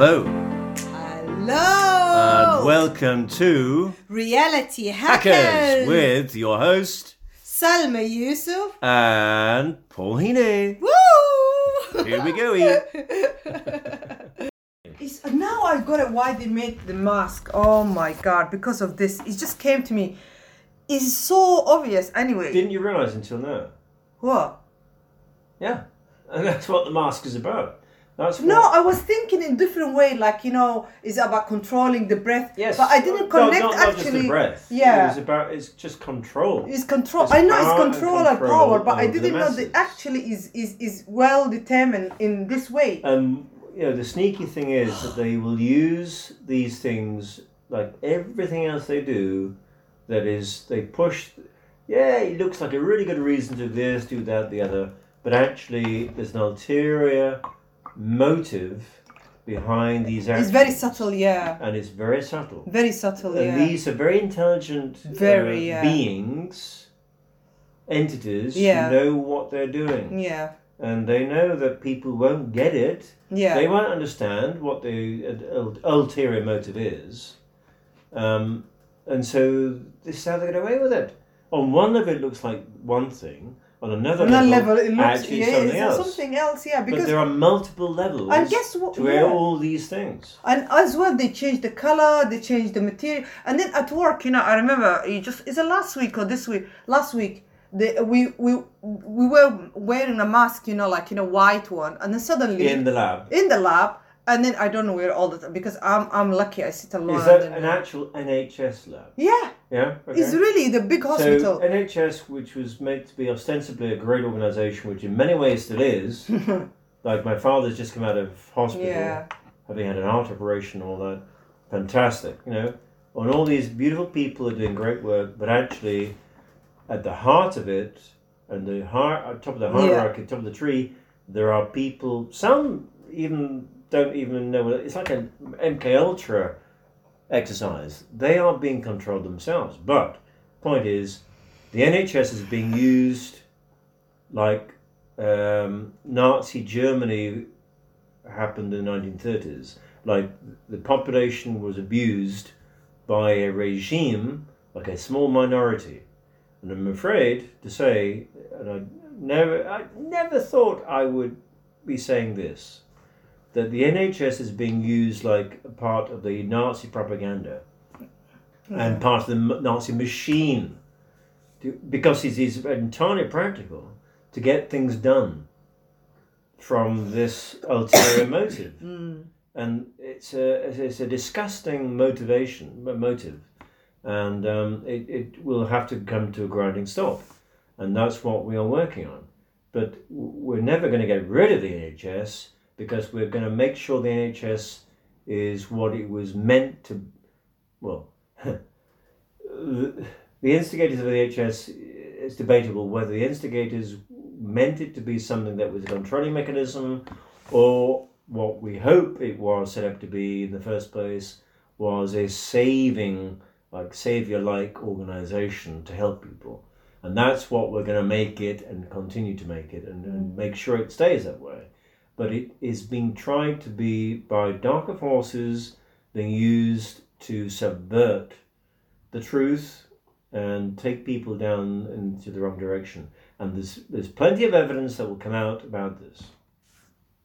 Hello, Hello! and welcome to Reality Hackers, Hackers with your host Salma Yusuf. and Paul Heaney. Woo! Here we go, It's, now I've got it why they made the mask. Oh my god, because of this. It just came to me. It's so obvious anyway. Didn't you realise until now? what? Yeah, and that's what the mask is about. That's No, I was thinking in different way, like you know, it's about controlling the breath. Yes, But I didn't No, connect not, not actually. just the breath. Yeah. it's about. It's just control. It's control. It's I know it's control and control power, but I didn't know that actually is is is well determined in this way. Um, you know, the sneaky thing is that they will use these things like everything else they do. That is, they push. Yeah, it looks like a really good reason to do this, do that, the other, but actually, there's an ulterior motive behind these actions. It's very subtle, yeah. and it's very subtle. Very subtle, And yeah. these are very intelligent Very, uh, yeah. beings, entities Yeah. who know what they're doing, Yeah. and they know that people won't get it. Yeah. They won't understand what the uh, ulterior motive is, um, and so this is how they get away with it. On one level, it looks like one thing. On another On level, level, it looks actually yeah, something else. something else, yeah. but Because there are multiple levels and guess what? to yeah. all these things. And as well, they change the color, they change the material, and then at work, you know, I remember it just is it last week or this week? Last week, the, we we we were wearing a mask, you know, like you know, white one, and then suddenly In the lab, in the lab, and then I don't know where all the time because I'm I'm lucky I sit alone. is that an actual NHS lab? yeah, Yeah, it's really the big hospital. So NHS, which was meant to be ostensibly a great organisation, which in many ways still is, like my father's just come out of hospital, yeah, having had an heart operation, all that, fantastic, you know, and all these beautiful people are doing great work, but actually, at the heart of it, and the heart, at top of the hierarchy, Yeah. hierarchy, top of the tree, there are people. Some even don't even know. It's like an MK Ultra exercise. They are being controlled themselves. But point is, the NHS is being used like um, Nazi Germany happened in the 1930s. Like the population was abused by a regime, like a small minority. And I'm afraid to say, and I never, I never thought I would be saying this, that the NHS is being used like part of the Nazi propaganda and part of the Nazi machine, to, because it is entirely practical to get things done from this ulterior motive, and it's a it's a disgusting motivation mo- motive, and um, it it will have to come to a grinding stop, and that's what we are working on. But we're never going to get rid of the NHS because we're going to make sure the NHS is what it was meant to. Well, the, instigators of the NHS, it's debatable whether the instigators meant it to be something that was a controlling mechanism or what we hope it was set up to be in the first place was a saving, like savior like organization to help people. And that's what we're going to make it and continue to make it and, and make sure it stays that way. But it is being tried to be by darker forces being used to subvert the truth and take people down into the wrong direction. And there's there's plenty of evidence that will come out about this.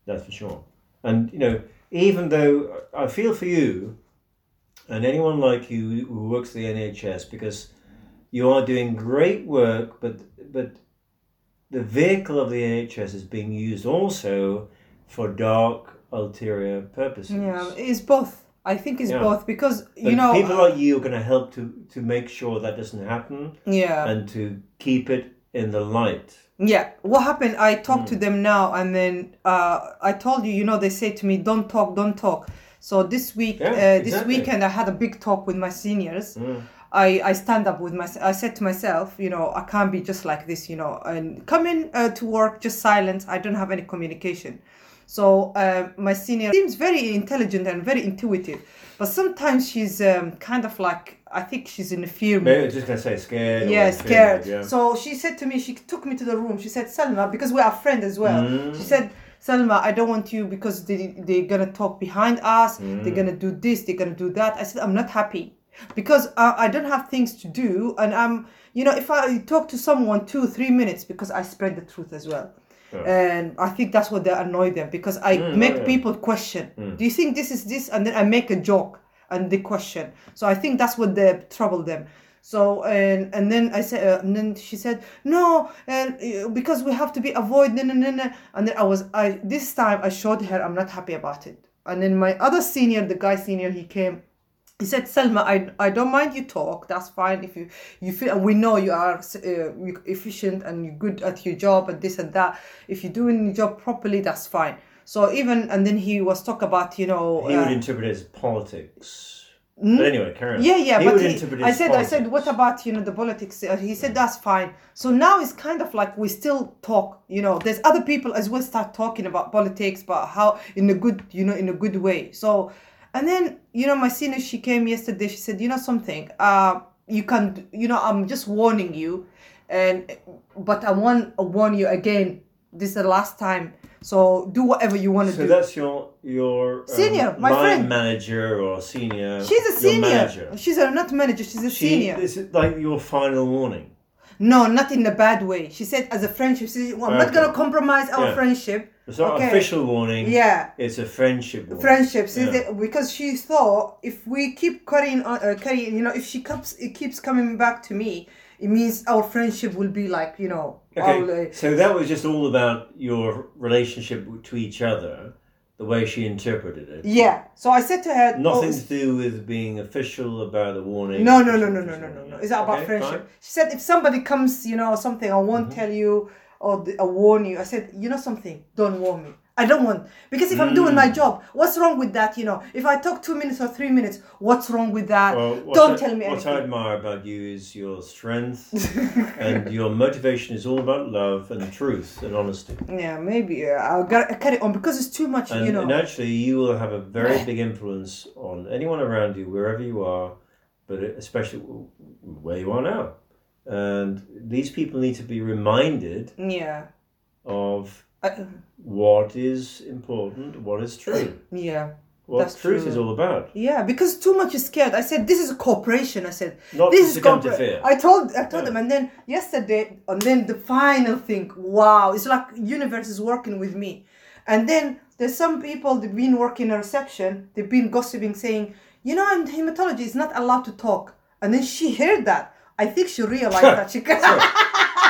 That's for sure. And you know, even though I feel for you and anyone like you who works the NHS because you are doing great work, but but the vehicle of the NHS is being used also for dark ulterior purposes. yeah, it's both. I think it's Yeah. both because But you know, people like you are going to help to to make sure that doesn't happen yeah, and to keep it in the light. Yeah, what happened? I talked Hmm. to them now, and then uh, I told you, you know, they say to me, "Don't talk, don't talk." So this week, Yeah, uh, this exactly. weekend, I had a big talk with my seniors. Mm. I, I stand up with my. I said to myself, you know, I can't be just like this, you know, and come in uh, to work just silent. I don't have any communication. So uh, my senior seems very intelligent and very intuitive, but sometimes she's um, kind of like I think she's in a fear Maybe just to say scared. yeah, scared. Yeah. So she said to me, she took me to the room. She said, Selma, because we are friends as well. Mm. She said, Selma, I don't want you because they, they're gonna talk behind us, Mm. they're gonna do this, they're gonna do that. I said, I'm not happy because uh, I don't have things to do. And I'm, you know, if I talk to someone two, three minutes because I spread the truth as well. And I think that's what they annoy them because I Mm, make yeah. people question. Do you think this is this? And then I make a joke and they question. So I think that's what they trouble them. So and and then I said, uh, and then she said, no, and uh, because we have to be avoid, no, no, no, no. And then I was, I this time I showed her I'm not happy about it. And then my other senior, the guy senior, he came. He said, Selma, I, I don't mind you talk. That's fine if you you feel. And we know you are uh, efficient and you're good at your job and this and that. If you're doing your job properly, that's fine. So even and then he was talk about you know. He would uh, interpret it as politics. But anyway, carry on. yeah, yeah, he but would he- I said, I said, what about you know the politics? Uh, he said that's fine. So now it's kind of like we still talk. You know, there's other people as well start talking about politics, but how in a good, you know, in a good way. So, and then you know, my senior, she came yesterday. She said, you know something, uh, you can, you know, I'm just warning you, and but I want to warn you again. This is the last time. So do whatever you want to So do. that's your your um, Senior, my friend. manager or senior. She's a senior. She's a not manager. She's a She, senior. This is like your final warning. No, not in a bad way. She said, as a friendship, she said, well, I'm not Okay. going to compromise our Yeah. friendship. It's not Okay. official warning. Yeah. It's a friendship warning. Friendship, she Yeah. because she thought if we keep cutting on, uh, carrying, you know, if she keeps it keeps coming back to me, it means our friendship will be like, you know, Okay, all, uh, so that was just all about your relationship to each other, the way she interpreted it. yeah. So I said to her, Nothing oh, to do with being official about a warning. No, no, no, no, no, no, no, no. It's about Okay, friendship. fine. Mm-hmm. She said, if somebody comes, you know, or something, I won't tell you or I warn you. I said, you know something, don't warn me. I don't want because if I'm doing my Mm. job, what's wrong with that? You know, if I talk two minutes or three minutes, what's wrong with that? Well, don't I, tell me anything. What I admire about you is your strength, and your motivation is all about love and truth and honesty. Yeah, maybe uh, I'll gotta carry on because it's too much. And, you know, and actually, you will have a very big influence on anyone around you, wherever you are, but especially where you are now. And these people need to be reminded yeah, of I, what is important, what is true, yeah, what That's truth true. is all about. yeah. Because too much is scared. I said this is a corporation. I said Not this is fear. I told I told Yeah. them, and then yesterday, and then the final thing. Wow, it's like universe is working with me. And then there's some people they've been working a reception. They've been gossiping, saying, you know, in hematology is not allowed to talk. And then she heard that. I think she realized that she can.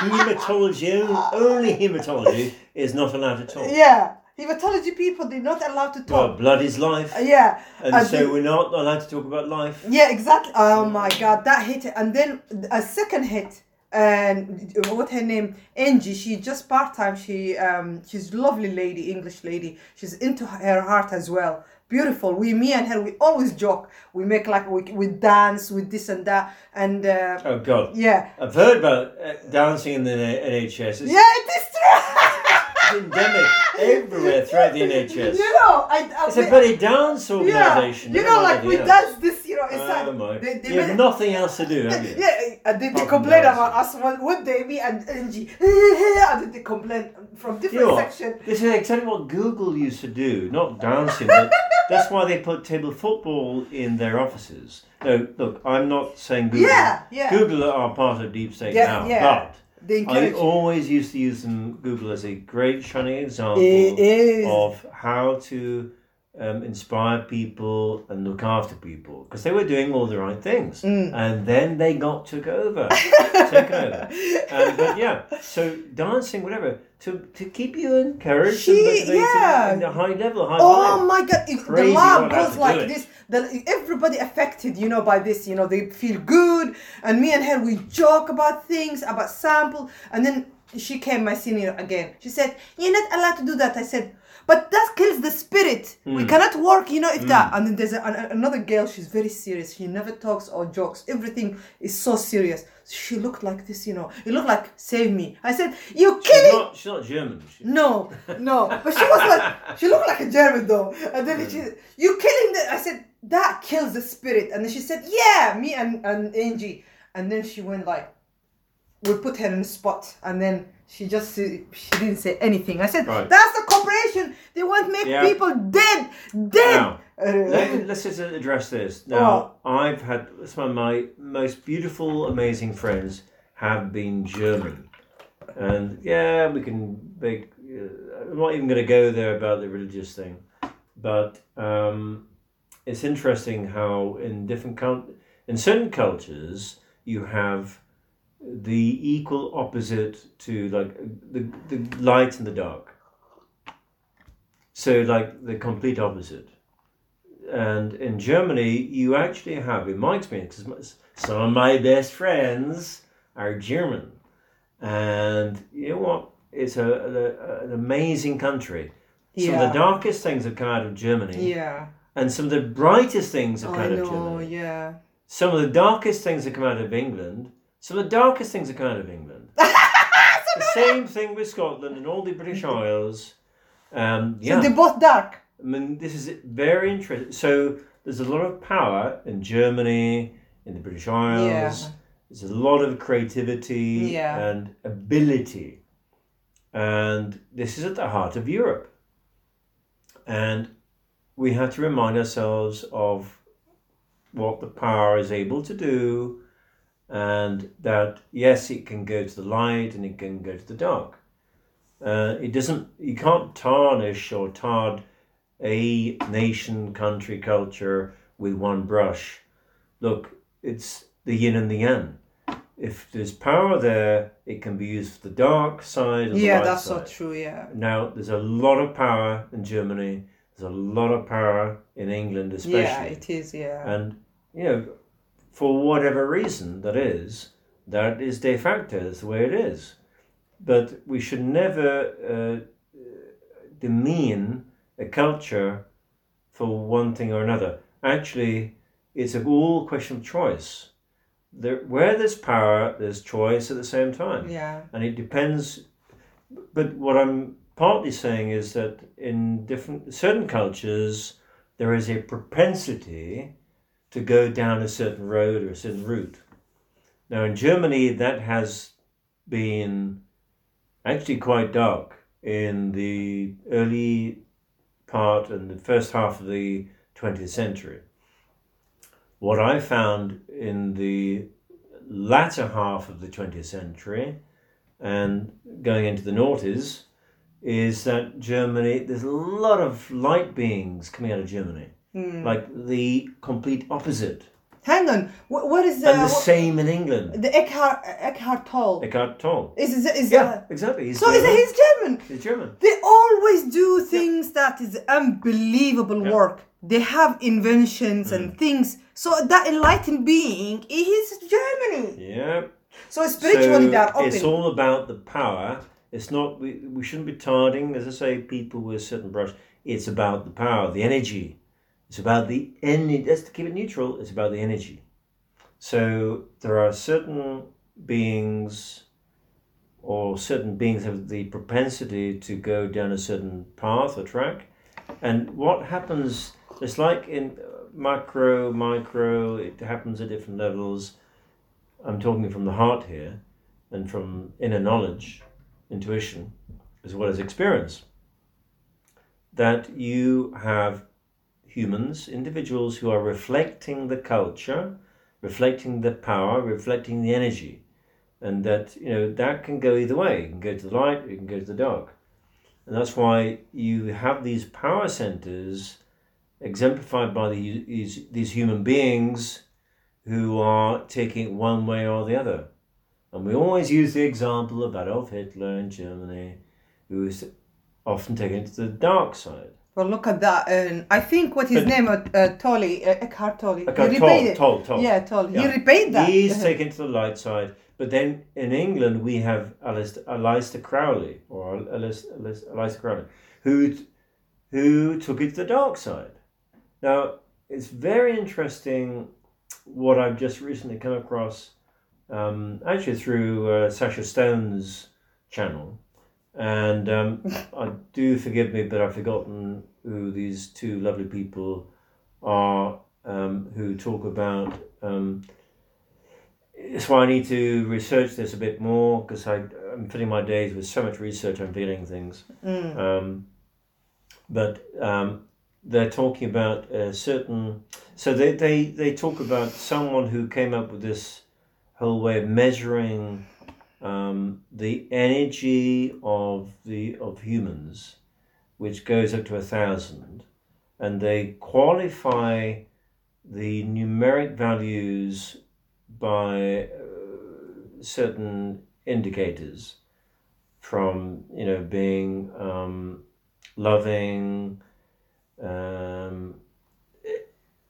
Hematology, only hematology, is not allowed to talk. yeah, hematology people they're not allowed to talk. Well, blood is life, yeah, and and so we're not allowed to talk about life. Yeah, exactly. Oh my god, that hit it. And then a second hit. And what her name? Angie. She just part time. She um she's a lovely lady, English lady. She's into her heart as well. Beautiful. We me and her we always joke. We make like we, we dance with this and that and uh, Oh God, yeah I've heard about uh, dancing in the NHS. It's yeah it is true. endemic everywhere throughout the NHS. you know I, I It's a bloody dance yeah organisation. you Oh know like we dance this you know inside. Oh my! They- they you have nothing else to do, have you? Yeah, and they, they complain about us one, one day, me and Angie, and then they complain from different You know what? section. This is exactly what Google used to do, not dancing, but that's why they put table football in their offices. No, look, I'm not saying Google. Yeah, yeah. Google are part of Deep State Yeah, now, yeah. but They I always used to use them, Google as a great shining example of how to um, inspire people and look after people because they were doing all the right things, Mm. and then they got took over, taken over. Um, but yeah, so dancing, whatever, to to keep you encouraged She- and yeah. and a high level, high Oh vibe. my god! If the lab goes like it. this. The, everybody affected, you know, by this. You know, they feel good, and me and her we joke about things, about sample, and then she came, my senior again. She said, "You're not allowed to do that." I said, "But that kills the spirit. Hmm. We cannot work, you know, if that." And then there's a, an, another girl. She's very serious. She never talks or jokes. Everything is so serious. She looked like this, you know. It looked like save me. I said, "You're She's killing." not, she's not German. She, No, no. But she was like, she looked like a German though. And then she, you killing the. I said that kills the spirit. And then she said, yeah, me and and Angie. And then she went like, we put her in the spot, and then she just she didn't say anything. I said, Right. "That's the corporation. They want to make Yeah. people dead, dead." Now, Uh, Let, us just address this. Now, I've had some of my most beautiful, amazing friends have been German, and yeah, we can make. Uh, I'm not even going to go there about the religious thing, but um, it's interesting how in different cult- in certain cultures you have the equal opposite to like the the light and the dark. So like the complete opposite and in Germany, you actually have, in my experience, some of my best friends are German, and you know what? It's a, a- an amazing country. Some of the darkest things have come out of Germany, yeah, and some of the brightest things have come I out of know. Germany. Yeah, Some of the darkest things have come out of England. Of the darkest things are kind of England. the same thing with Scotland and all the British Isles. Um, yeah. so they're both dark. I mean, this is very interesting. So there's a lot of power in Germany, in the British Isles. Yeah. There's a lot of creativity Yeah. and ability. And this is at the heart of Europe. And we have to remind ourselves of what the power is able to do, and that yes, it can go to the light and it can go to the dark. Uh, it doesn't. You can't tarnish or tard a nation, country, culture with one brush. Look, it's the yin and the yang. If there's power there, it can be used for the dark side. And the Yeah, light that's side. so true. Yeah, Now, there's a lot of power in Germany. There's a lot of power in England, especially. yeah, it is. Yeah, And, you know, for whatever reason that is, that is de facto, that's the way it is. But we should never uh, demean a culture for one thing or another. Actually, it's a all question of choice. There, where there's power, there's choice at the same time yeah, and it depends but what i'm partly saying is that in different certain cultures there is a propensity to go down a certain road or a certain route. Now in germany that has been actually quite dark in the early part and the first half of the 20th century. What i found in the latter half of the 20th century and going into the noughties is that Germany, there's a lot of light beings coming out of Germany, Hmm. like the complete opposite. Hang on. What, what is the and the what- same in England. the Eckhart Eckhart Tolle? Eckhart Tolle. Is is, is Yeah, that- exactly. He's so is German. it he's German? He's German. They always do things that is unbelievable Yeah. work. They have inventions Mm. and things. So that enlightened being is Germany. Yeah. So spiritually so they're open. It's all about the power. It's not. We, we shouldn't be tarding, as I say, people with a certain brush. It's about the power, the energy. It's about the energy. That's to keep it neutral. It's about the energy. So there are certain beings, or certain beings have the propensity to go down a certain path or track, and what happens? It's like in uh, macro, micro. It happens at different levels. I'm talking from the heart here and from inner knowledge, intuition, as well as experience. That you have humans, individuals who are reflecting the culture, reflecting the power, reflecting the energy. And that, you know, that can go either way. It can go to the light, it can go to the dark. And that's why you have these power centers exemplified by the, these, these human beings who are taking it one way or the other. And we always use the example of Adolf Hitler in Germany, who is often taken to the dark side. Well, look at that. And I think what his But- name, uh, uh, Tolle, uh, Eckhart Tolle. Eckhart he Tolle, repaid it. Tolle, Tolle. Yeah. He repaid that. He's taken to the light side. But then in England, we have Aleister Crowley, or Aleister, Aleister Crowley, who, who took it to the dark side. Now, it's very interesting what I've just recently come across, um, actually through uh, Sasha Stone's channel. And um, I do forgive me, but I've forgotten who these two lovely people are um, who talk about. Um, why I need to research this a bit more because I'm filling my days with so much research. I'm feeling things. Mm. Um, but um, they're talking about a certain. So they, they, they talk about someone who came up with this whole way of measuring um, the energy of the of humans, which goes up to a thousand, and they qualify the numeric values by uh, certain indicators from you know being um, loving um,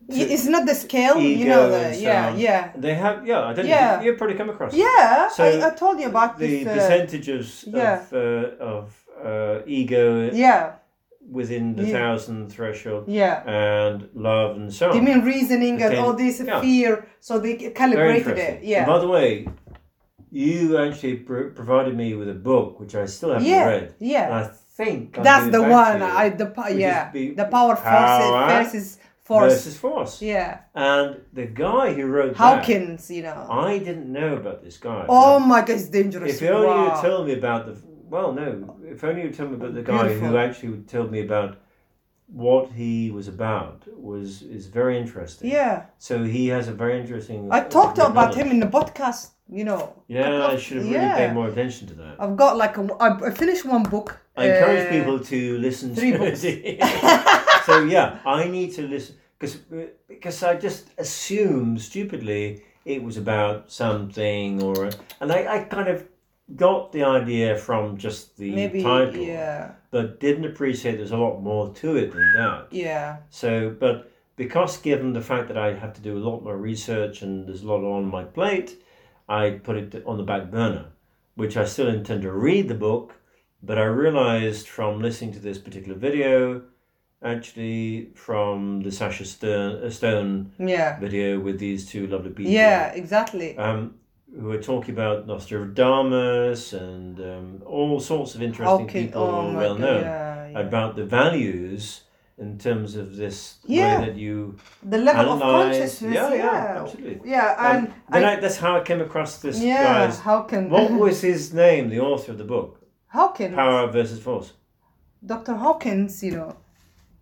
It's not the scale, you know. The, and so yeah, yeah, they have yeah I don't Yeah. you, you've probably come across it. yeah. So I, I told you about the this. uh, percentage of, yeah. of, uh, of uh, ego yeah, within the Yeah. thousand threshold yeah. and love and so on. They mean reasoning and Okay, all this yeah. fear, so they calibrated it. And Yeah, by the way, you actually pr- provided me with a book which I still haven't yeah, read. And yeah. I think I'll That's the one. I the po- which is yeah be- the power force Power versus force. versus force. Yeah, And the guy who wrote that, Hawkins, you know. I didn't know about this guy. Oh my god, it's dangerous. If only you Wow. told me about the well, no. If only you told me about the guy who Beautiful. actually told me about what he was about was is very interesting. Yeah, So he has a very interesting. I talked about knowledge. him in the podcast. You know. Yeah, I should have really yeah. paid more attention to that. I've got like a. I I finished one book. I encourage uh, people to listen three to books. so yeah, I need to listen because because I just assumed stupidly it was about something or and I, I kind of got the idea from just the Maybe. title, Yeah. but didn't appreciate there's a lot more to it than that. Yeah. So, but because given the fact that I had to do a lot more research and there's a lot on my plate, I put it on the back burner, which I still intend to read the book. But I realized from listening to this particular video, actually from the Sasha Stern, uh, Stone Yeah. video with these two lovely people, Yeah. Exactly. um, who are talking about Nostradamus and um, all sorts of interesting Okay. people Oh who are my well god. known Yeah, yeah. about the values in terms of this Yeah. way that you the level of consciousness. Yeah, Yeah. absolutely. Yeah, Um, and then I, that's how I came across this yeah, guy's. What was his name? The author of the book, Hawkins? Power versus Force. Dr. Hawkins, you know.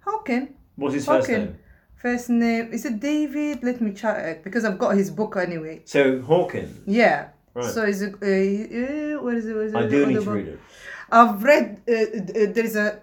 Hawkins. What's his first Okay. name? First name is it David? Let me check it because I've got his book anyway. So Hawkins. Yeah. Right. So is it? Uh, uh, what is it? What is it? I do need to book? read it. I've read. Uh, uh, there's a.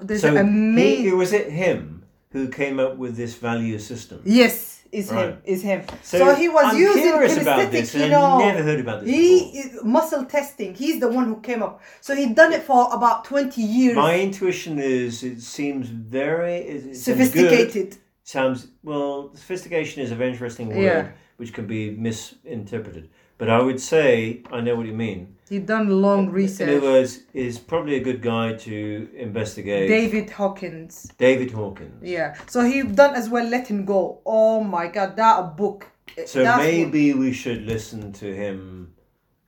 There's So an he, was it him who came up with this value system? Yes, is him. Is him. So, he was I'm using curious about kinesthetic, this, you know. I never heard about this He before. is muscle testing. He's the one who came up. So he'd done it for about twenty years. My intuition is it seems very it, it sounds good. Sophisticated. sounds well sophistication is a very interesting word Yeah. which can be misinterpreted but i would say i know what you mean He done long research. in other words is probably a good guy to investigate David Hawkins. david hawkins Yeah. So he done as well. Let him go. Oh my God, that book. so that's maybe we should listen to him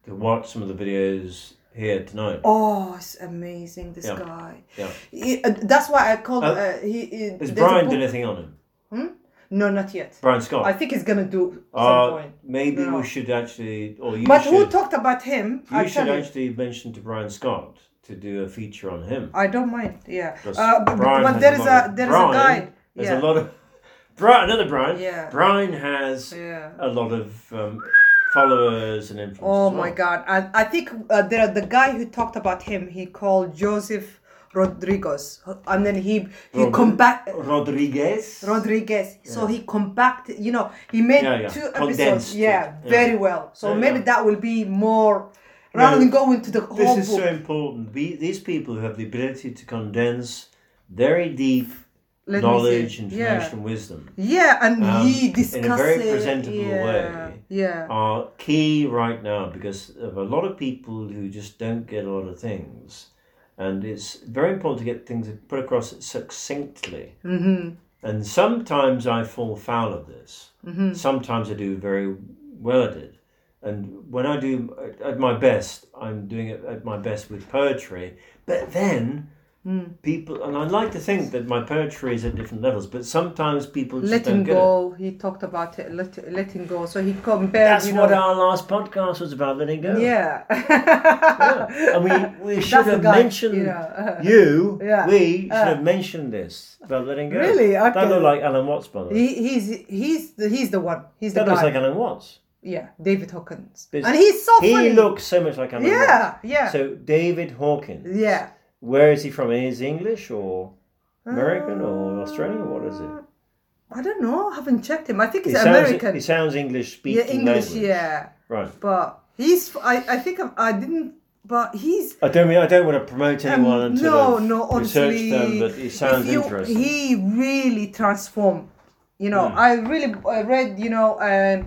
to watch some of the videos here tonight Oh, it's amazing. This Yeah. guy. Yeah. He- uh, that's why I called. Uh, Uh, he, he, has brian done anything on him No, not yet. brian scott I think he's gonna do some uh, point. maybe No. we should actually or you But should who talked about him? you I should tell you. actually mention to brian scott to do a feature on him I don't mind. Yeah. Uh, but, but there is a of- there is Brian, a guy. There's yeah. a lot of Brian, another Brian. Yeah. Brian has Yeah. a lot of um, followers and influence. Oh well. my God! And I think uh, there the guy who talked about him. He called Joseph Rodriguez, and then he he come back. Rodriguez. Rodriguez. So he compact, you know, he made Yeah, yeah. two Condensed episodes. it. Yeah, Yeah. very well. So Yeah, maybe yeah. that will be more rather No, than going to the whole this is book. so important. We, these people who have the ability to condense very deep Let me knowledge, see. information, Yeah. and wisdom Yeah, and um, he in discussed a very it. presentable yeah. way. Yeah. are key right now because of a lot of people who just don't get a lot of things. And it's very important to get things put across succinctly. Mm-hmm. And sometimes I fall foul of this. Mm-hmm. Sometimes I do very well at it. And when I do at my best, I'm doing it at my best with poetry. But then people, and I like to think that my poetry is at different levels, but sometimes people just letting don't get it. go. He talked about it. Let, letting go. So he compared. That's what know, our last podcast was about, letting go. Yeah. Yeah. And we, we should the have guy, mentioned you know, uh, you, Yeah. we should Uh. have mentioned this about letting go. Really? That Okay. looked like Alan Watts, by the way. he, he's he's the he's the one. He's the that guy. looks like Alan Watts. yeah, David Hawkins. And he's so he funny. looks so much like Alan Yeah, Watts. yeah. So David Hawkins. yeah. Where is he from? Is he English or American or Australian? What is it? I don't know. I haven't checked him. I think He he's sounds, American. he sounds English speaking. yeah, English. language. Yeah, Right. but he's. I I think I, I didn't. But he's. I don't mean I don't want to promote um, anyone until no, no, honestly, researched them, but it sounds you- interesting. He really transformed. You know, Hmm. I really I read. You know, and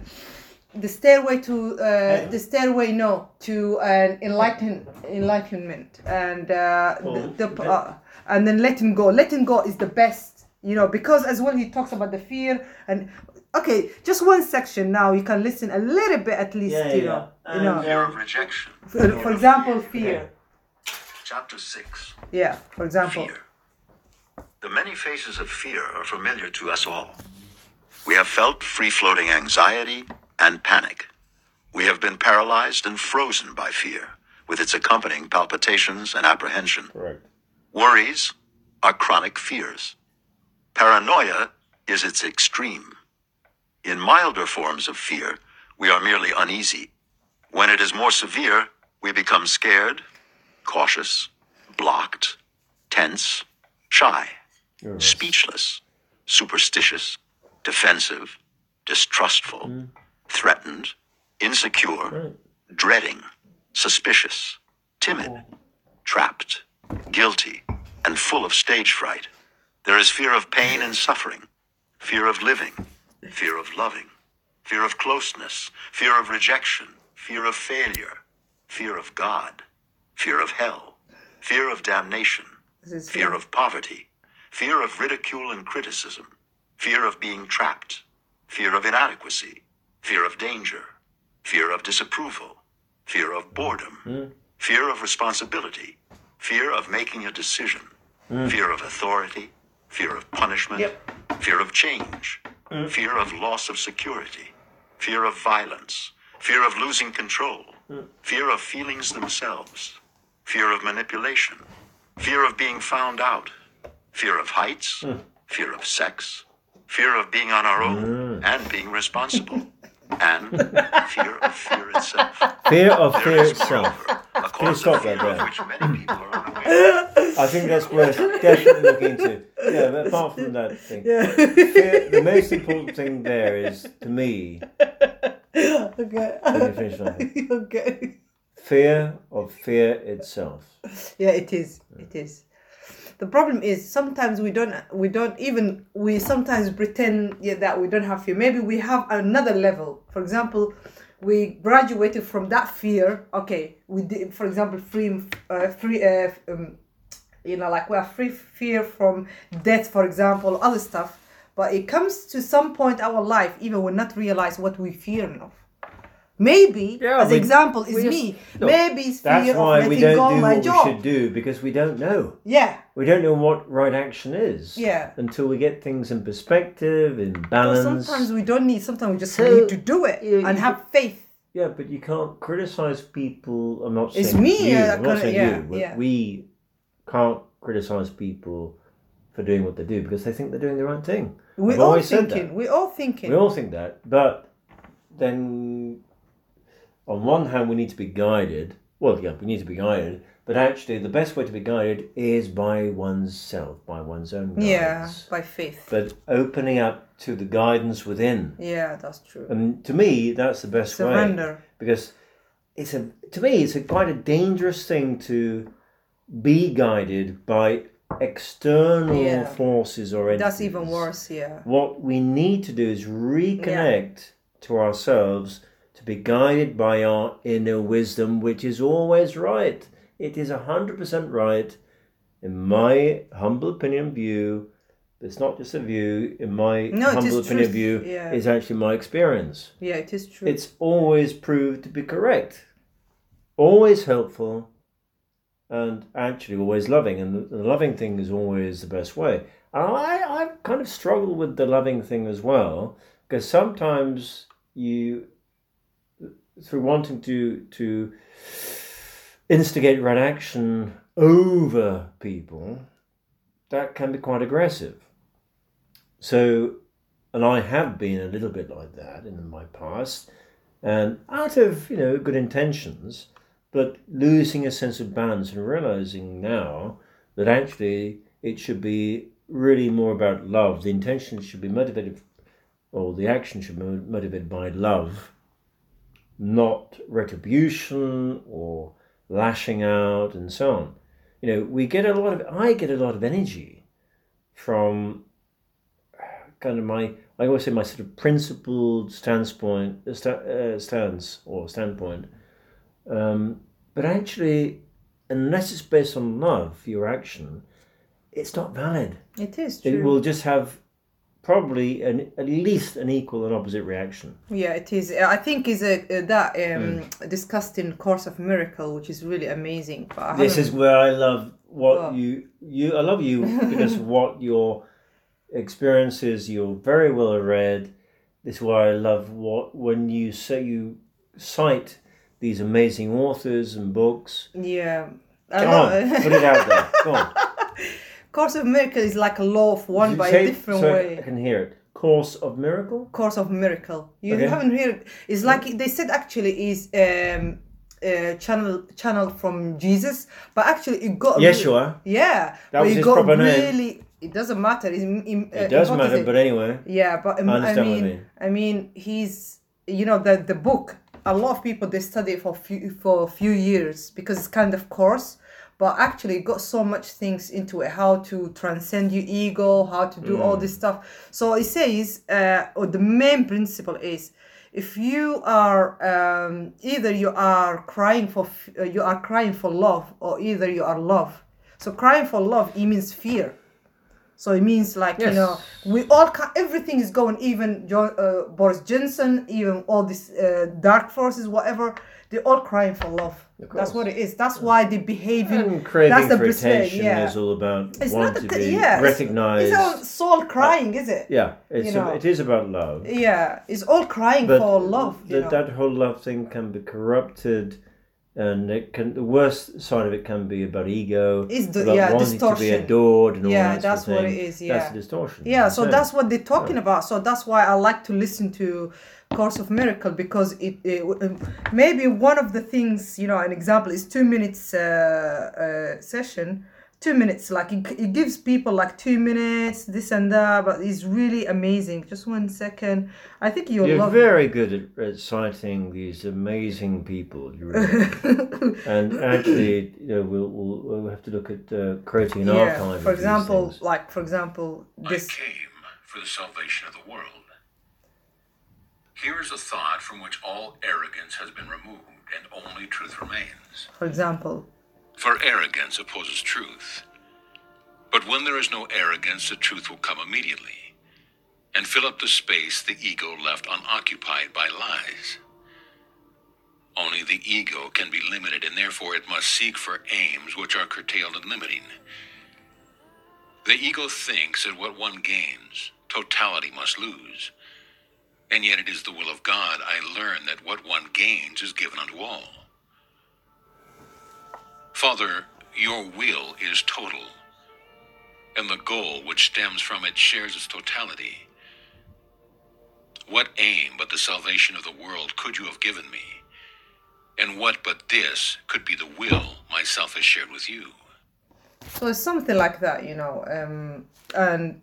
the stairway to uh, the stairway no to an enlighten enlightenment and uh, Oh, the, the uh, and then letting go. Letting go is the best. You know, because as well he talks about the fear and. Okay, just one section now. You can listen a little bit at least. Yeah, you yeah, know, yeah. you know. Um, Fear of rejection. For, for example, fear. Chapter 6 Yeah, for example. Fear. The many faces of fear are familiar to us all. We have felt free floating anxiety and panic. We have been paralyzed and frozen by fear, with its accompanying palpitations and apprehension. Correct. Worries are chronic fears. Paranoia is its extreme. In milder forms of fear, we are merely uneasy. When it is more severe, we become scared, cautious, blocked, tense, shy, You're speechless, superstitious, defensive, distrustful, hmm. threatened, insecure, Right. dreading, suspicious, timid, oh. trapped, guilty, and full of stage fright. There is fear of pain and suffering, fear of living, fear of loving, fear of closeness, fear of rejection, fear of failure, fear of God, fear of hell, fear of damnation, fear of poverty, fear of ridicule and criticism, fear of being trapped, fear of inadequacy, fear of danger, fear of disapproval, fear of boredom, fear of responsibility, fear of making a decision, fear of authority, fear of punishment, fear of change, fear of loss of security, fear of violence, fear of losing control, fear of feelings themselves, fear of manipulation, fear of being found out, fear of heights, fear of sex, fear of being on our own and being responsible, and fear of fear itself. Fear of fear itself. Moreover, a Can you stop that fear there? which many people are unaware. I think that's worth definitely looking into. Yeah, but apart from that thing, fear, the most important thing there is to me. okay. Finish that. okay. Fear of fear itself. Yeah, it is. It is. The problem is sometimes we don't we don't even we sometimes pretend yeah, that we don't have fear. Maybe we have another level. For example, we graduated from that fear. Okay, we did. For example, free uh, free. Uh, um, you know, like we are free fear from death, for example, other stuff. But it comes to some point in our life, even we not realize what we fear of. Maybe, Yeah, as we- example, is me. look, Maybe it's fear That's of why letting we don't go do my what job. we should do because we don't know. Yeah, We don't know what right action is. Yeah. Until we get things in perspective, in balance. sometimes we don't need. Sometimes we just So, need to do it and have faith. Yeah, but you can't criticize people. I'm not saying It's me, You, uh, I'm not saying yeah, you. But yeah. We can't criticize people for doing what they do because they think they're doing the right thing. We're I've all thinking. that. We're all thinking. We all think that, but then on one hand we need to be guided. Well, yeah, we need to be guided, but actually the best way to be guided is by oneself, by one's own guidance. yeah, by faith. But opening up to the guidance within. yeah, that's true. And to me, that's the best way Surrender. because it's a to me it's a quite a dangerous thing to be guided by external Yeah. forces or entities. That's even worse. Yeah. What we need to do is reconnect to ourselves to be guided by our inner wisdom, which is always right. It is hundred percent right, in my humble opinion view. It's not just a view. In my No, humble opinion truth, view, yeah. is actually my experience Yeah, it is true. it's always proved to be correct, always helpful, and actually always loving. And the, the loving thing is always the best way. And I, I kind of struggle with the loving thing as well, because sometimes you, through wanting to to instigate right action over people, that can be quite aggressive. So, and I have been a little bit like that in my past, and out of you know good intentions, but losing a sense of balance and realizing now that actually it should be really more about love. The intention should be motivated, or the action should be motivated by love, not retribution or lashing out and so on. You know, we get a lot of, I get a lot of energy from kind of my, I always say my sort of principled standpoint, uh, uh, stance or standpoint. Um, but actually, unless it's based on love, your action, it's not valid. It is true. It will just have probably an, at least an equal and opposite reaction. Yeah, it is. I think is a uh, that um, Hmm. discussed in Course of Miracle, which is really amazing. But This is where I love what Oh. you you. I love you because what your experiences. You're very well read. This is why I love what when you say you cite these amazing authors and books. yeah. I Come love on, put it out there. Go on. Course of Miracle is like a law of one by a different so I can hear it. Course of miracle. Course of Miracle. You Okay. haven't heard? It's like they said actually is um, uh, channel channeled from Jesus, but actually it got Yeshua. Yeah, That but was it his got proper name. really. It doesn't matter. It's, im- uh, It does matter, impossible. but anyway. Yeah, but um, I I, understand what you mean, mean. I mean, he's you know the the book. A lot of people they study it for few for a few years because it's kind of course, but actually it got so much things into it. How to transcend your ego, how to do all Mm. this stuff. So it says, uh, or the main principle is, if you are um, either you are crying for uh, you are crying for love, or either you are love. So crying for love it means fear. So it means like you know we all ca- everything is going even John, uh, Boris Johnson, even all these uh, dark forces, whatever. They're all crying for love. That's what it is. That's why they behaving. And craving that's the for attention yeah. is all about It's want not to be yeah, it's- recognized. It's all soul crying, is it? yeah, it's you know. a, it is about love. Yeah, it's all crying but for love. You that, whole love thing can be corrupted and it can the worst side of it can be about ego Is the- about yeah, wanting to be adored and all Yeah, that that's sort of what thing. it is, yeah that's yeah. a distortion yeah so So- that's what they're talking about so that's why i like to listen to course of miracle because it, it um, maybe one of the things you know an example is two minutes uh, uh, session two minutes like it, it gives people like two minutes this and that but it's really amazing just one second i think you'll you're love it. very good at, at citing these amazing people you really and actually you know we'll, we'll, we'll have to look at uh, creating an archive yeah of for these example things. like for example this I came for the salvation of the world. Here is a thought from which all arrogance has been removed and only truth remains. for example For arrogance opposes truth. But when there is no arrogance, the truth will come immediately and fill up the space the ego left unoccupied by lies. Only the ego can be limited, and therefore it must seek for aims which are curtailed and limiting. The ego thinks that what one gains, totality must lose. And yet it is the will of God I learn that what one gains is given unto all. Father, your will is total, and the goal which stems from it shares its totality. What aim but the salvation of the world could you have given me? And what but this could be the will myself has shared with you? so it's something like that you know um and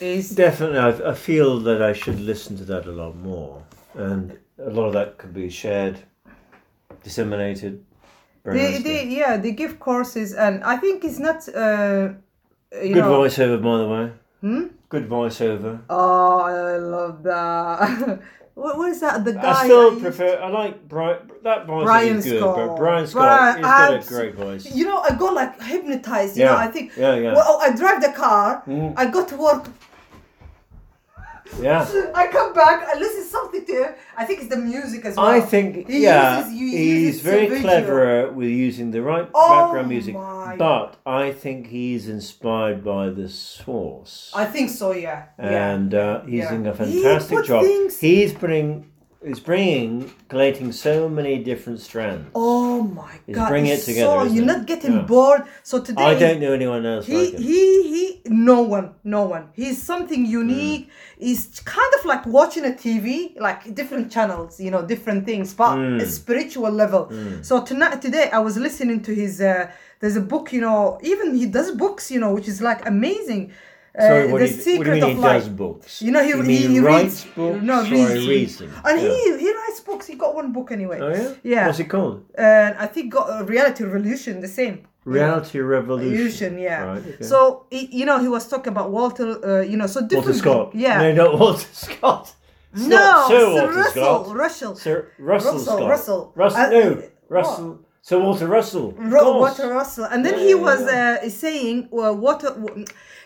is Definitely, I, I feel that I should listen to that a lot more, and a lot of that could be shared, disseminated. Very they, they yeah they give courses and i think it's not uh you Good know voiceover, by the way. Hmm? Good voiceover. oh i love that what, what is that the guy I still used- prefer. I like Brian. That voice Brian is good, Scott. but Brian Scott, Brian- he's got a great voice. you know i got like hypnotized you Yeah, know i think yeah, yeah. well i drive the car Mm. i go to work Yeah. I come back, I listen something to him. I think it's the music as well. I think, He yeah, uses- he he's very clever with using the right Oh background music. my- But I think he's inspired by the source. I think so, yeah. yeah. and uh, he's yeah. doing a fantastic put job. He's bringing, he's bringing, collating so many different strands. Oh my He's god! it's it together, So you're it? not getting Yeah. bored. So today I don't know anyone else He like he he. No one, no one. He's something Hmm. unique. He's kind of like watching a TV, like different channels, you know, different things, but Hmm. a spiritual level. So tonight, today, I was listening to his. Uh, there's a book, you know. Even he does books, you know, which is like amazing. Uh, Sorry, what, the do you, what secret do you mean of he life. does books? You know, he, You he, he writes reads, books no, reads, reads them? and Yeah. he he writes books. He got one book anyway. Oh yeah. Yeah. What's it called? And I think got uh, Reality Revolution, the same. Reality Revolution. Revolution, yeah. Right. Okay. So he, you know, he was talking about Walter. Uh, you know, so different. Walter Scott. Yeah. No, not Walter Scott. It's No, Sir Walter Russell. Scott. Russell. Sir Russell, Russell, Scott. Russell. Russell. Uh, no, what? Sir Walter Russell. Ro- Walter Russell, and then Yeah, he yeah, was yeah. Uh, saying well, Walter,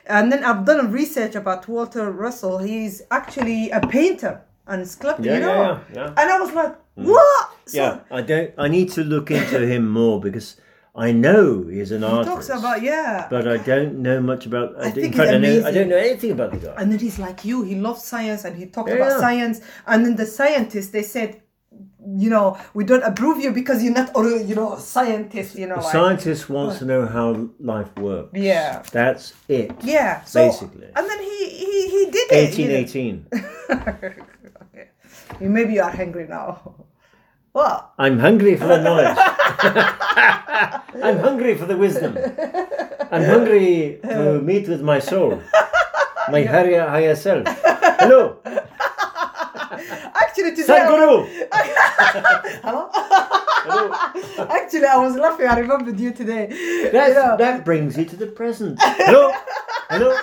and then I've done research about Walter Russell. He's actually a painter and sculptor. Yeah, you know, yeah, yeah, yeah. and I was like, what? So yeah, I don't. I need to look into him more because I know he's an artist. He artist. talks about yeah. but I don't know much about. I, I think fact, he's I, know, I don't know anything about the guy. and then he's like you he loves science and he talks Yeah, about science and then the scientists they said you know we don't approve you because you're not or you know scientist you know A like, scientist wants to know how life works. Yeah. that's it. yeah so, Basically. and then he he, he did it you Eighteen know. eighteen. okay. You- maybe you are hungry now what I'm hungry for the knowledge. I'm hungry for the wisdom. I'm hungry to meet with my soul, my higher, higher self. Hello, actually today I was- Sadhguru. hello Hello. actually I was laughing I remembered you today That's, you know. That brings you to the present. Hello, hello.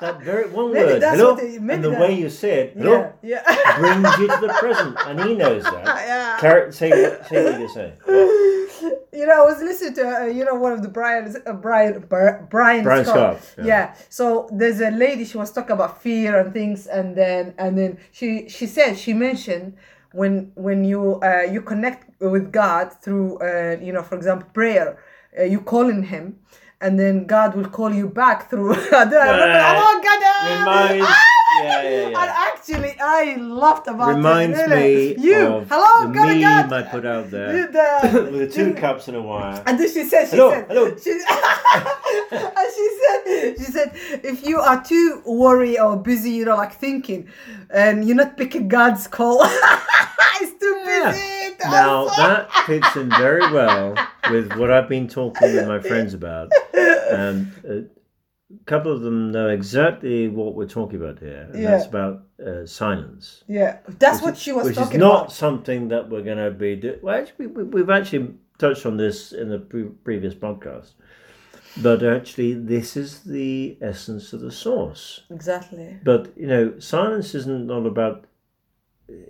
That very one Maybe word. hello, it- and the that- way you say it. Hello. yeah yeah brings you to the present, and he knows that. Yeah. Car- say, what- say what you say. you know, I was listening to uh, you know one of the Brian uh, Brian Br- Brian, Brian Scott. Scott, yeah. Yeah. So there's a lady she was talking about fear and things, and then and then she she said she mentioned when when you uh, you connect with God through uh, you know for example prayer, uh, you calling Him. And then God will call you back through. I don't. Oh God! Ah! Reminds, Ah! yeah, yeah, And actually, I laughed about Reminds it. me really. You, of hello, the God, meme God. I put out there the- with the two cups and a wire. and then she said, she Hello, said, hello. She, and she said, she said, if you are too worried or busy, you know, like thinking, and you're not picking God's call, it's too Yeah. busy. Now that fits in very well with what I've been talking with my friends about, and a couple of them know exactly what we're talking about here, and that's about uh, silence. yeah, that's what she was which talking is not about. something that we're going to be do- well actually we, we've actually touched on this in the pre- previous podcast but actually this is the essence of the source Exactly. but you know silence isn't not about you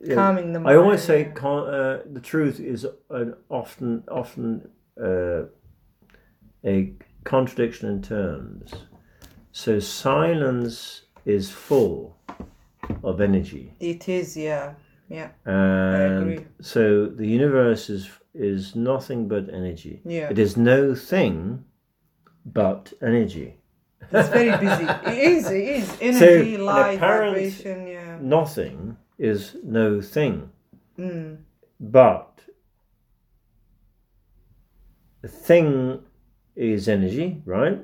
know, Calming the i always say uh, the truth is an often often uh, a contradiction in terms so silence is full of energy It is, yeah. Yeah. and agree. so the universe is is nothing but energy. Yeah. It is no thing but energy. It's very busy. It is, it is. Energy, an light, vibration, yeah. Nothing is no thing. Mm. But the thing is energy, right?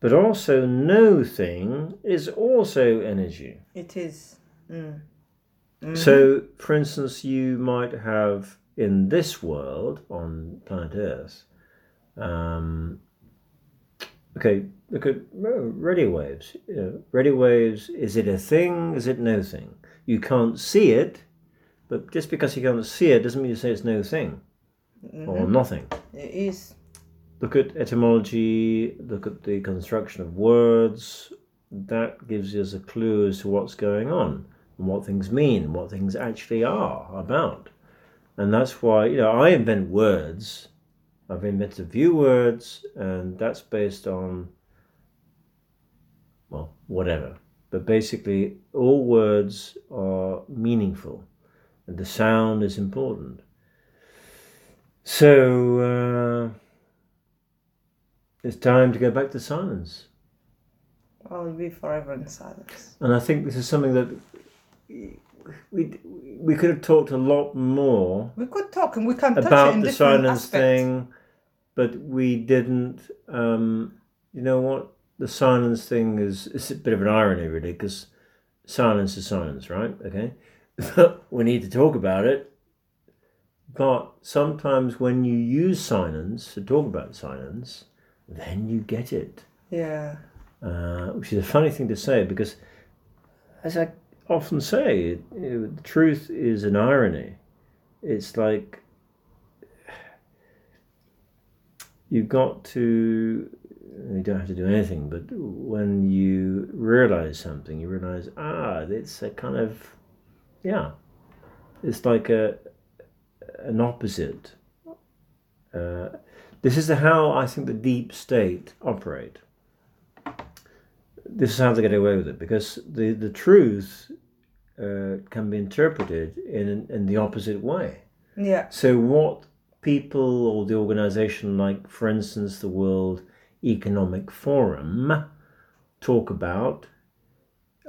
But also no thing is also energy. It is. Mm. So, for instance, you might have in this world on planet Earth, um, okay, look at radio waves. You know, radio waves, is it a thing? Is it no thing? You can't see it, but just because you can't see it doesn't mean you say it's no thing or nothing. It is. Look at etymology, look at the construction of words. That gives us a clue as to what's going on and what things mean, what things actually are about. And that's why, you know, I invent words. I've invented a few words, and that's based on, well, whatever. but basically, all words are meaningful, and the sound is important. So uh, it's time to go back to silence. I'll be forever in silence. And I think this is something that we we could have talked a lot more We could talk and we can touch it about in the silence aspects. thing, but we didn't. Um, you know what? The silence thing is it's a bit of an irony, really, because silence is silence, right? Okay, we need to talk about it. But sometimes when you use silence to talk about silence, then you get it Yeah. uh, which is a funny thing to say because, as I often say, you know, the truth is an irony. It's like you've got to. You don't have to do anything, but when you realize something, you realize, ah, it's a kind of, yeah, it's like a an opposite. Uh, this is how I think the deep state operate this is how they get away with it because the the truth uh, can be interpreted in in the opposite way. Yeah. So what people or the organization, like for instance the World Economic Forum, talk about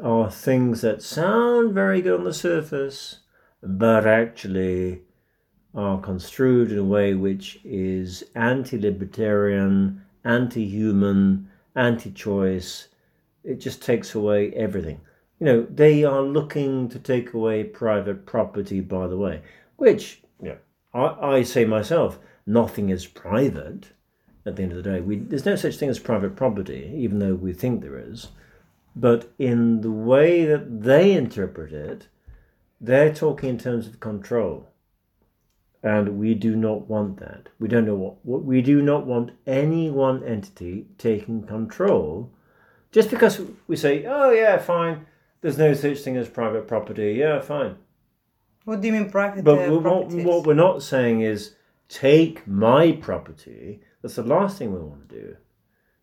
are things that sound very good on the surface, but actually are construed in a way which is anti-libertarian, anti-human, anti-choice, it just takes away everything. You know, they are looking to take away private property, by the way, which, yeah, I, I say myself, nothing is private at the end of the day. We, there's no such thing as private property, even though we think there is. But in the way that they interpret it, they're talking in terms of control. And we do not want that. We don't know what, what we do not want any one entity taking control just because we say, oh, yeah, fine, there's no such thing as private property, yeah, fine. What do you mean private But uh, what, what we're not saying is take my property. That's the last thing we want to do.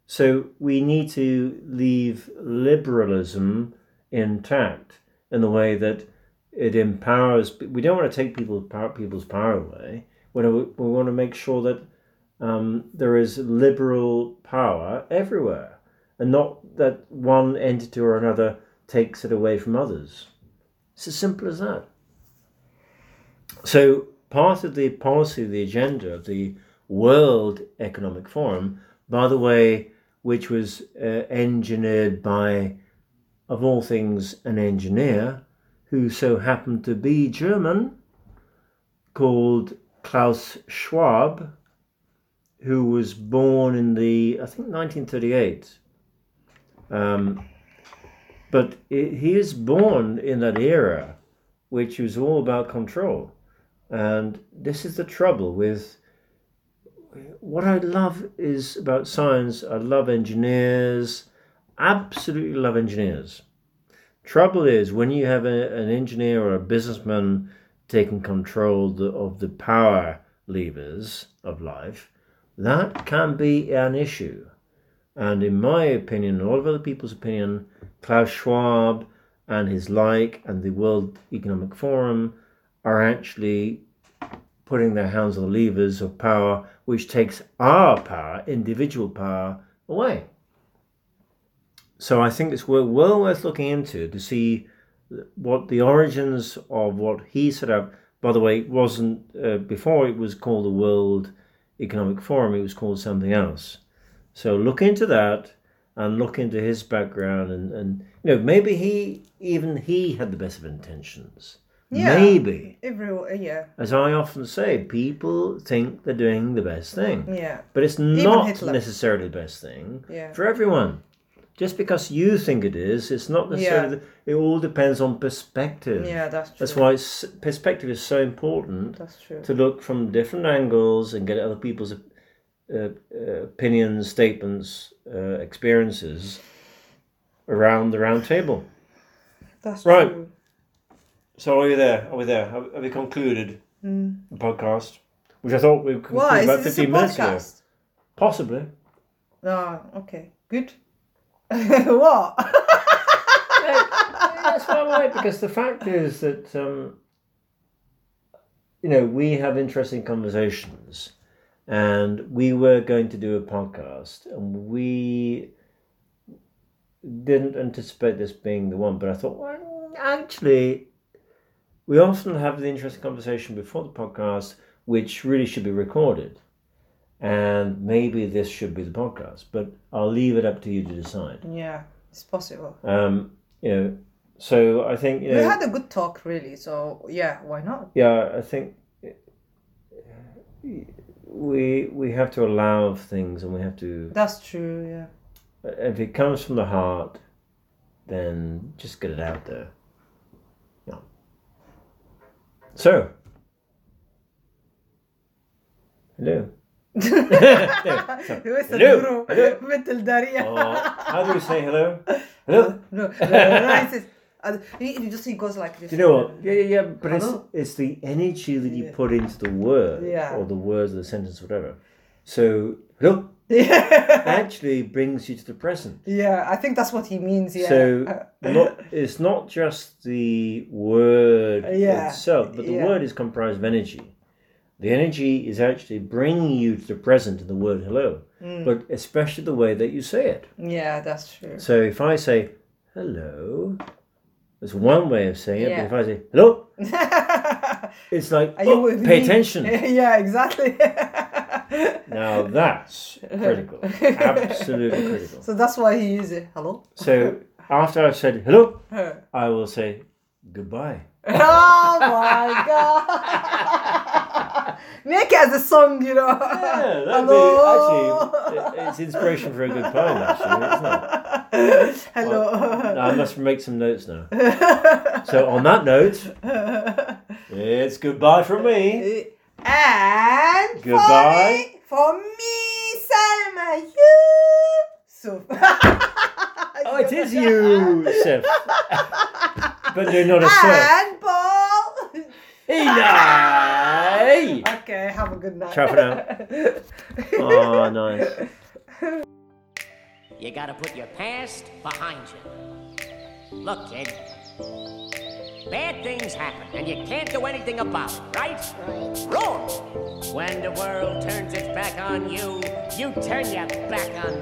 So we need to leave liberalism intact in the way that it empowers. We don't want to take people power, people's power away. We want to, we want to make sure that um, there is liberal power everywhere, and not that one entity or another takes it away from others. It's as simple as that. So part of the policy, the agenda of the World Economic Forum, by the way, which was uh, engineered by, of all things, an engineer who so happened to be German, called Klaus Schwab, who was born in the, I think, 1938. Um, but i he is born in that era, which was all about control. And this is the trouble with what I love is about science. I love engineers, absolutely love engineers. Trouble is when you have a, an engineer or a businessman taking control the, of the power levers of life, that can be an issue. And in my opinion, all of other people's opinion, Klaus Schwab and his like and the World Economic Forum are actually putting their hands on the levers of power, which takes our power, individual power, away. So I think it's well, well worth looking into to see what the origins of what he set up. By the way, it wasn't uh, before it was called the World Economic Forum; it was called something else. So look into that and look into his background, and, and you know maybe he even he had the best of intentions. Yeah. Maybe, Every, yeah. as I often say, people think they're doing the best thing, Yeah. but it's not necessarily the best thing Yeah. for everyone. Just because you think it is, it's not necessarily. The, it all depends on perspective. Yeah, that's true. That's why perspective is so important That's true. to look from different angles and get other people's uh, uh, opinions, statements, uh, experiences around the round table. That's Right. true. So are we there? Are we there? Have, have we concluded the podcast? Which I thought we concluded. Why? About 15 minutes ago. podcast? Possibly. Ah, okay. Good. what? that's what I like because the fact is that um, you know we have interesting conversations, and we were going to do a podcast, and we didn't anticipate this being the one, but I thought, well, actually, we often have the interesting conversation before the podcast, which really should be recorded. And maybe this should be the podcast, but I'll leave it up to you to decide. Yeah, it's possible. Um, you know, so I think you We had a good talk, really. So yeah, why not? yeah, I think we we have to allow things, and we have to. That's true. Yeah. If it comes from the heart, then just get it out there. Yeah. So. Hello. Whistle hello. Hello. Mental oh, how do you say hello? Hello? No, no, no, no he just uh, he goes like this. You know what? Yeah, yeah, yeah. But it's, it's, the energy that you yeah. put into the word yeah. or the words or the sentence, whatever. So hello yeah. actually brings you to the present. Yeah, I think that's what he means. Yeah. So uh, not, it's not just the word yeah. itself, but the word is comprised of energy. The energy is actually bringing you to the present in the word hello, Mm. but especially the way that you say it. yeah, that's true. So if I say hello, that's one way of saying it. Yeah. But if I say hello, it's like "Oh, pay me?" attention. yeah, exactly. Now that's critical, absolutely critical. so that's why he uses it. Hello. So after I've said hello, I will say goodbye. Oh my god! Make it as a song, you know. Yeah, that'd Hello. be actually it- it's inspiration for a good poem, actually, isn't it? Hello. Now, I must make some notes now. So on that note, it's goodbye from me. And Goodbye. For me, for me Salma, you. So. Oh, it is you, Sif. but you're not a Sif. And Paul. Hey! Okay, have a good night. Ciao for now. Oh, nice. You gotta put your past behind you. Look, kid. Bad things happen, and you can't do anything about it, right? Wrong. When the world turns its back on you, you turn your back on